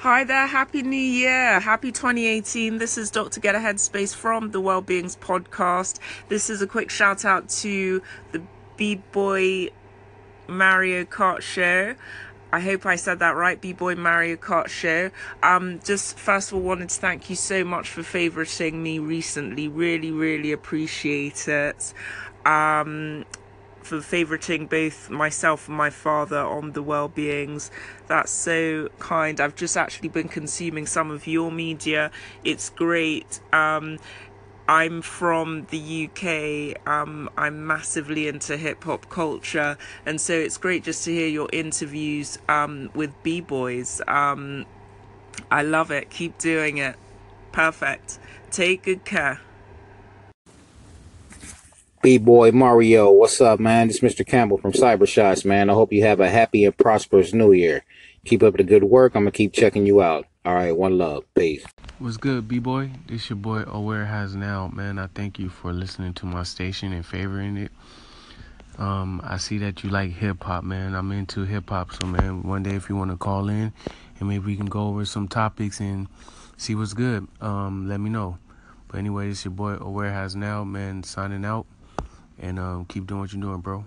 Hi there, Happy New Year, Happy 2018. This is Dr. Get a Headspace from the Wellbeings Podcast. This is a quick shout out to the B Boy Mario Kart Show. I hope I said that right, B Boy Mario Kart Show. Um, just first of all, wanted to thank you so much for favoriting me recently. Really, really appreciate it. Um, for favoriting both myself and my father on the well-beings that's so kind i've just actually been consuming some of your media it's great um, I'm from the UK. Um, I'm massively into hip hop culture, and so it's great just to hear your interviews um, with b boys. Um, I love it. Keep doing it. Perfect. Take good care. B-Boy Mario, what's up, man? Is Mr. Campbell from Cyber Shots, man. I hope you have a happy and prosperous new year. Keep up the good work. I'm going to keep checking you out. All right, one love. Peace. What's good, B-Boy? This your boy Aware Has Now, man. I thank you for listening to my station and favoring it. Um, I see that you like hip hop, man. I'm into hip hop, so man, one day if you want to call in and maybe we can go over some topics and see what's good, um, let me know. But anyway, this your boy Aware Has Now, man, signing out and um, keep doing what you're doing, bro.